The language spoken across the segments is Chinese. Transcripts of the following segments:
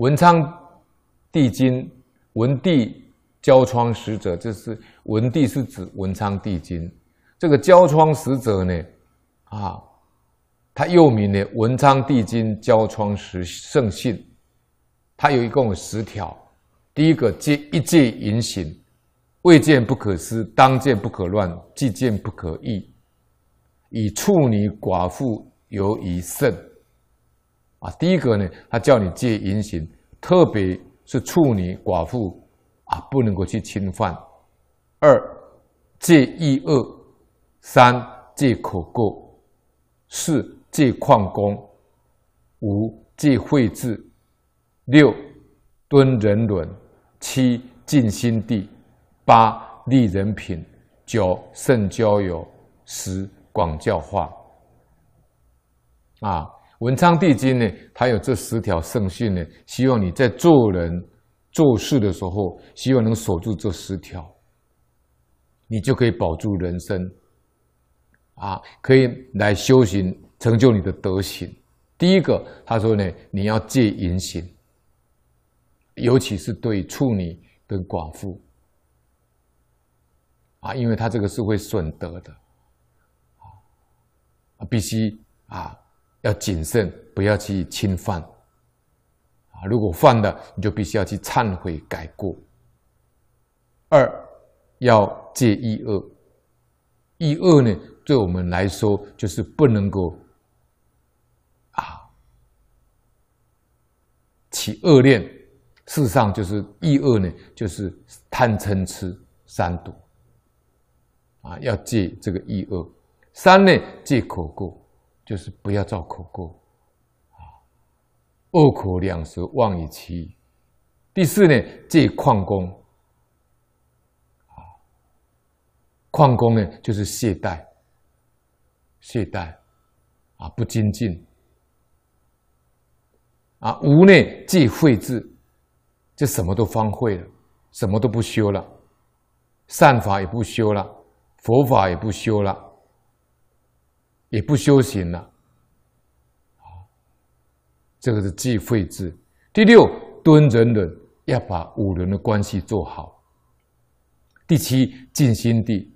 文昌帝君，文帝交窗使者，这是文帝是指文昌帝君。这个交窗使者呢，啊，他又名呢文昌帝君交窗使圣训，他有一共有十条。第一个戒一戒淫行，未见不可思，当见不可乱，既见不可异，以处女寡妇尤宜甚。啊，第一个呢，他叫你戒淫行，特别是处女寡妇啊，不能够去侵犯。二戒意恶。三戒口垢，四戒旷工，五戒秽字，六敦人伦，七尽心地，八立人品，九慎交友，十广教化。啊，文昌帝君呢，他有这十条圣训呢，希望你在做人做事的时候，希望能守住这十条，你就可以保住人生。啊，可以来修行，成就你的德行。第一个，他说呢，你要戒淫行，尤其是对处女跟寡妇，啊，因为他这个是会损德的，啊，必须啊要谨慎，不要去侵犯，啊，如果犯了，你就必须要去忏悔改过。二，要戒一恶，一恶呢？对我们来说，就是不能够啊起恶念。事实上，就是一恶呢，就是贪嗔痴三毒啊，要戒这个一恶。三呢，戒口垢，就是不要造口垢啊，恶口两舌，妄以其。第四呢，戒旷工。啊，旷工呢，就是懈怠。懈怠，啊，不精进，啊，无呢，戒秽字，就什么都荒废了，什么都不修了，善法也不修了，佛法也不修了，也不修行了，啊，这个是戒秽字。第六，敦人伦，要把五伦的关系做好。第七，尽心地。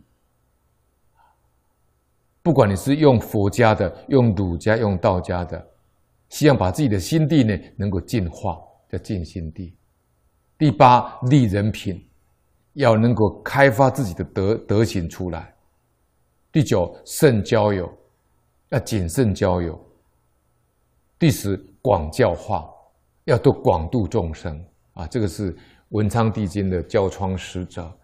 不管你是用佛家的、用儒家、用道家的，希望把自己的心地呢能够净化，叫净心地。第八，立人品，要能够开发自己的德德行出来。第九，慎交友，要谨慎交友。第十，广教化，要多广度众生啊！这个是文昌帝君的教窗使者。